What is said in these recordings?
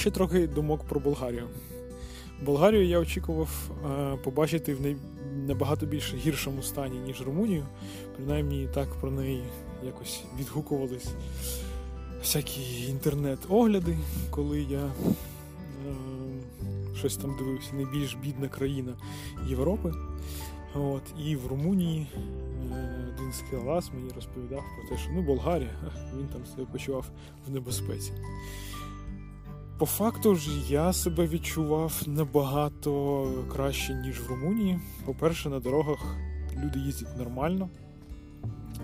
Ще трохи думок про Болгарію. Болгарію я очікував е, побачити в набагато більш гіршому стані, ніж Румунію. Принаймні так про неї якось відгукувались всякі інтернет-огляди, коли я е, щось там дивився, найбільш бідна країна Європи. От, І в Румунії е, один скалас мені розповідав про те, що ну, Болгарія, він там себе почував в небезпеці. По факту ж я себе відчував набагато краще, ніж в Румунії. По-перше, на дорогах люди їздять нормально.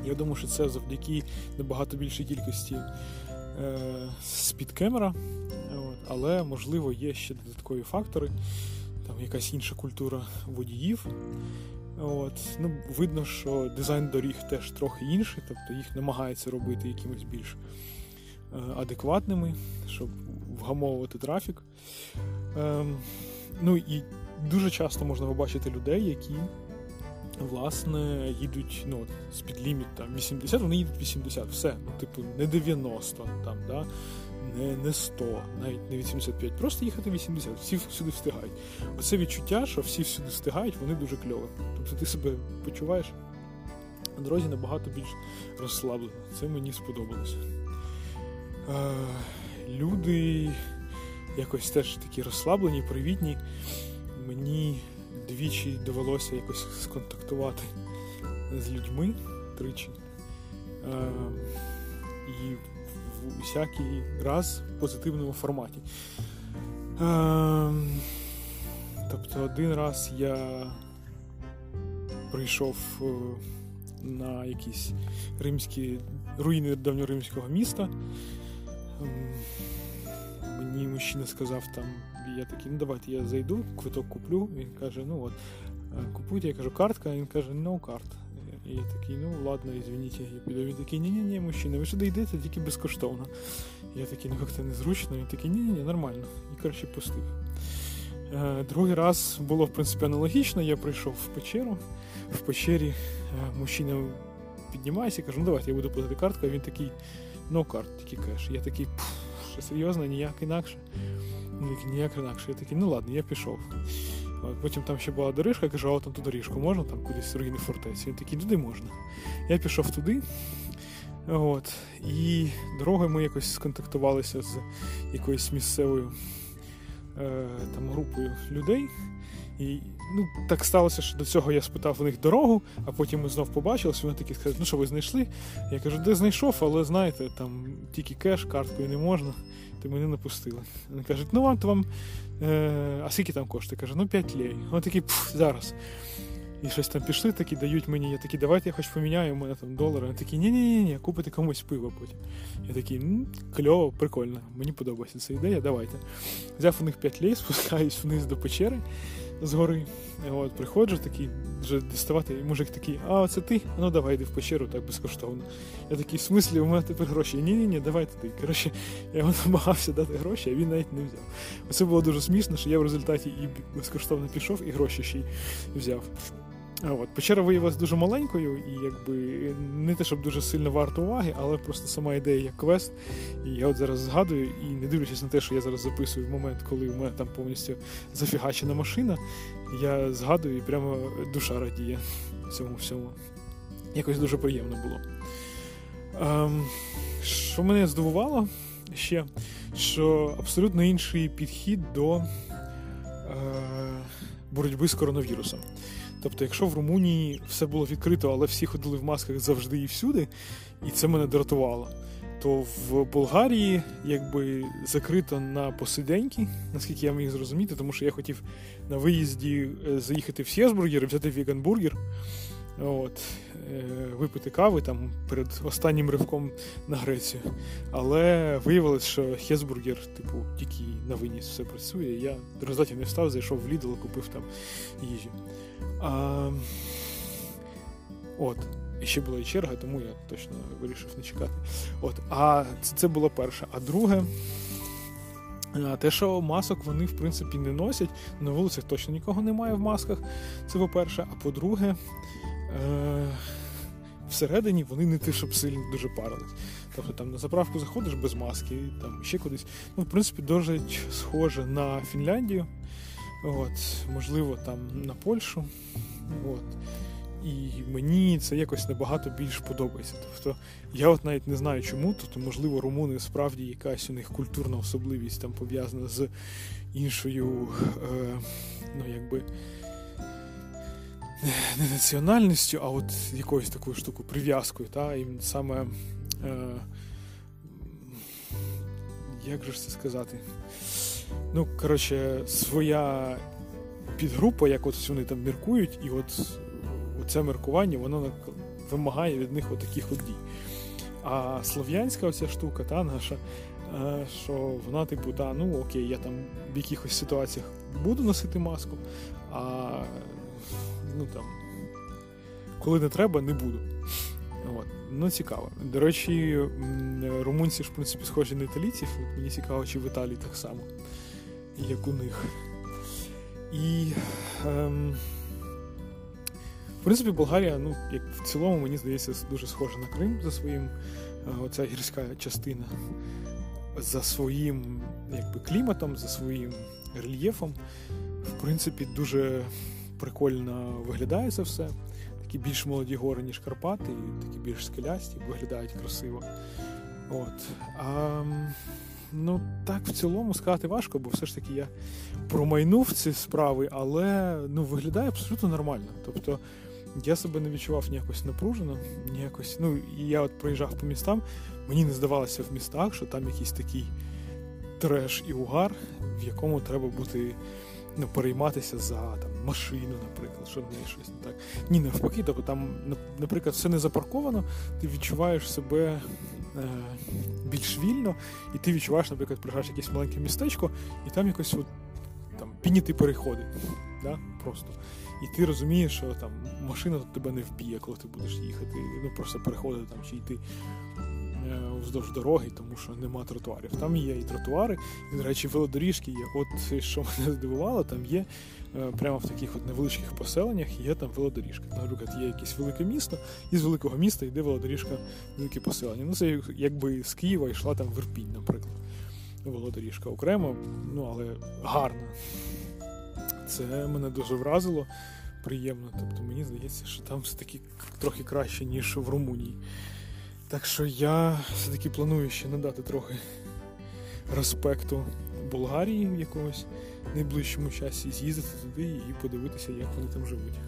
Я думаю, що це завдяки набагато більшій кількості е, спідкемера. От, але, можливо, є ще додаткові фактори, там якась інша культура водіїв. От, ну, Видно, що дизайн доріг теж трохи інший, тобто їх намагається робити якимось більш е, адекватними, щоб вгамовувати трафік. Ем, Ну і дуже часто можна побачити людей, які власне їдуть ну, спідліміт там 80, вони їдуть 80, все. Ну, типу, не 90, там, да? не не 100, навіть не 85, просто їхати 80, всі всюди встигають. Оце відчуття, що всі всюди встигають, вони дуже кльові. Тобто ти себе почуваєш на дорозі набагато більш розслаблено. Це мені сподобалося. Е, люди якось теж такі розслаблені, привітні. Мені двічі довелося якось сконтактувати з людьми тричі. Е, і в усякий раз в позитивному форматі. Е, тобто один раз я прийшов е, на якісь римські руїни давньоримського міста. Мені мужчина сказав там, я такий, ну давайте я зайду, квиток куплю. Він каже, ну от, е, купуйте, я кажу, картка, він каже, no карт. І я такий, ну ладно, извините, я піду. Він такий, ні-ні-ні, мужчина, ви сюди йдете тільки безкоштовно. Я такий, ну як це незручно, він такий, ні-ні, нормально. І коротше пустив. Е, другий раз було, в принципі, аналогічно. Я прийшов в печеру. В печері е, мужчина піднімається і каже, ну давайте я буду платити картку, а він такий, no карт, тільки кеш. Я такий, що серйозно, ніяк інакше. Ніяк інакше. Я такий, ну ладно, я пішов. От, Потім там ще була доріжка, я кажу, а там ту доріжку можна, там кудись в руїни фортеці. Він такий, туди можна. Я пішов туди. От, І дорогою ми якось сконтактувалися з якоюсь місцевою е, там групою людей. І ну, так сталося, що до цього я спитав у них дорогу, а потім ми знов побачилися, вони такі сказали, ну що ви знайшли? Я кажу, де знайшов, але знаєте, там тільки кеш, карткою не можна, то мене не пустили. Вони кажуть, ну вам то вам. Е, а скільки там коштує? Кажу, ну 5 лей. Вони такі, зараз. І щось там пішли, такі дають мені. Я такий, давайте я хоч поміняю, у мене там долари. Вони такі, ні-ні, ні купити комусь пиво потім. Я такий, ну, кльово, прикольно, мені подобається ця ідея, давайте. Взяв у них 5 лей, спускаюсь вниз до печери згори. От, Приходжу такий, вже діставати, і мужик такий, а це ти? Ну давай йди в печеру так безкоштовно. Я такий, в смислі, у мене тепер гроші. Ні-ні, ні давай ти. Коротше, я його намагався дати гроші, а він навіть не взяв. Оце було дуже смішно, що я в результаті і безкоштовно пішов, і гроші ще й взяв. От, Печера виявилася дуже маленькою і якби не те, щоб дуже сильно варто уваги, але просто сама ідея як квест. І я от зараз згадую, і не дивлячись на те, що я зараз записую в момент, коли у мене там повністю зафігачена машина, я згадую і прямо душа радіє цьому всьому. Якось дуже приємно було. Ем, Що мене здивувало ще, що абсолютно інший підхід до е, боротьби з коронавірусом. Тобто, якщо в Румунії все було відкрито, але всі ходили в масках завжди і всюди, і це мене дратувало, то в Болгарії якби закрито на посиденьки, наскільки я міг зрозуміти, тому що я хотів на виїзді е, заїхати в Сєсбургер і взяти віганбургер. От, Випити кави там перед останнім ривком на Грецію. Але виявилось, що Хесбургер, типу, тільки на виніс все працює. Я в результаті не встав, зайшов в Лідл, купив там їжі. А, От. І ще була і черга, тому я точно вирішив не чекати. От, А це, це було перше. А друге, те, що масок вони, в принципі, не носять. На вулицях точно нікого немає в масках. Це по-перше. А по-друге, е- всередині вони не те, щоб сильно дуже парились. Тобто там на заправку заходиш без маски, там ще кудись. Ну, в принципі, дуже схоже на Фінляндію. От, Можливо, там на Польщу. От. І мені це якось набагато більш подобається. Тобто я от навіть не знаю чому, тобто, можливо, румуни справді якась у них культурна особливість там пов'язана з іншою, е, ну якби не національністю, а от якоюсь такою штукою, прив'язкою. Та, і саме, е, як же це сказати? Ну, коротше, своя підгрупа, як от вони там міркують, і от це міркування воно вимагає від них таких от дій. А слов'янська оця штука, та наша, е, що вона, типу, та, ну окей, я там в якихось ситуаціях буду носити маску, а ну там, коли не треба, не буду. От. Ну, цікаво. До речі, румунці ж, в принципі, схожі на італійців. Мені цікаво, чи в Італії так само, як у них. І. Ем, в принципі, Болгарія, ну, як в цілому, мені здається, дуже схожа на Крим за своїм, е, оця гірська частина, за своїм якби, кліматом, за своїм рельєфом. В принципі, дуже прикольно виглядає це все. Такі більш молоді гори, ніж Карпати, і такі більш скелясті, виглядають красиво. От. А, Ну, так в цілому сказати важко, бо все ж таки я промайнув ці справи, але ну, виглядає абсолютно нормально. Тобто я себе не відчував ніякось напружено, ніякось. Ну, і я от проїжджав по містам, мені не здавалося в містах, що там якийсь такий треш і угар, в якому треба бути ну, перейматися за там, машину, наприклад, що в неї щось не так. Ні, навпаки, тобто там, наприклад, все не запарковано, ти відчуваєш себе е, більш вільно, і ти відчуваєш, наприклад, приїжджаєш якесь маленьке містечко, і там якось от, там, підняти переходи. Да? Просто. І ти розумієш, що там машина тебе не вб'є, коли ти будеш їхати, ну просто переходити там чи йти вздовж дороги, тому що нема тротуарів. Там є і тротуари, і, до речі, велодоріжки є. От що мене здивувало, там є е, прямо в таких от невеличких поселеннях є там велодоріжка. Наприклад, є якесь велике місто, і з великого міста йде велодоріжка велике поселення. Ну це якби з Києва йшла там в Ірпінь, наприклад. Велодоріжка окремо, ну але гарна. Це мене дуже вразило приємно. Тобто мені здається, що там все-таки трохи краще, ніж в Румунії. Так що я все-таки планую ще надати трохи респекту Болгарії в якомусь найближчому часі, з'їздити туди і подивитися, як вони там живуть.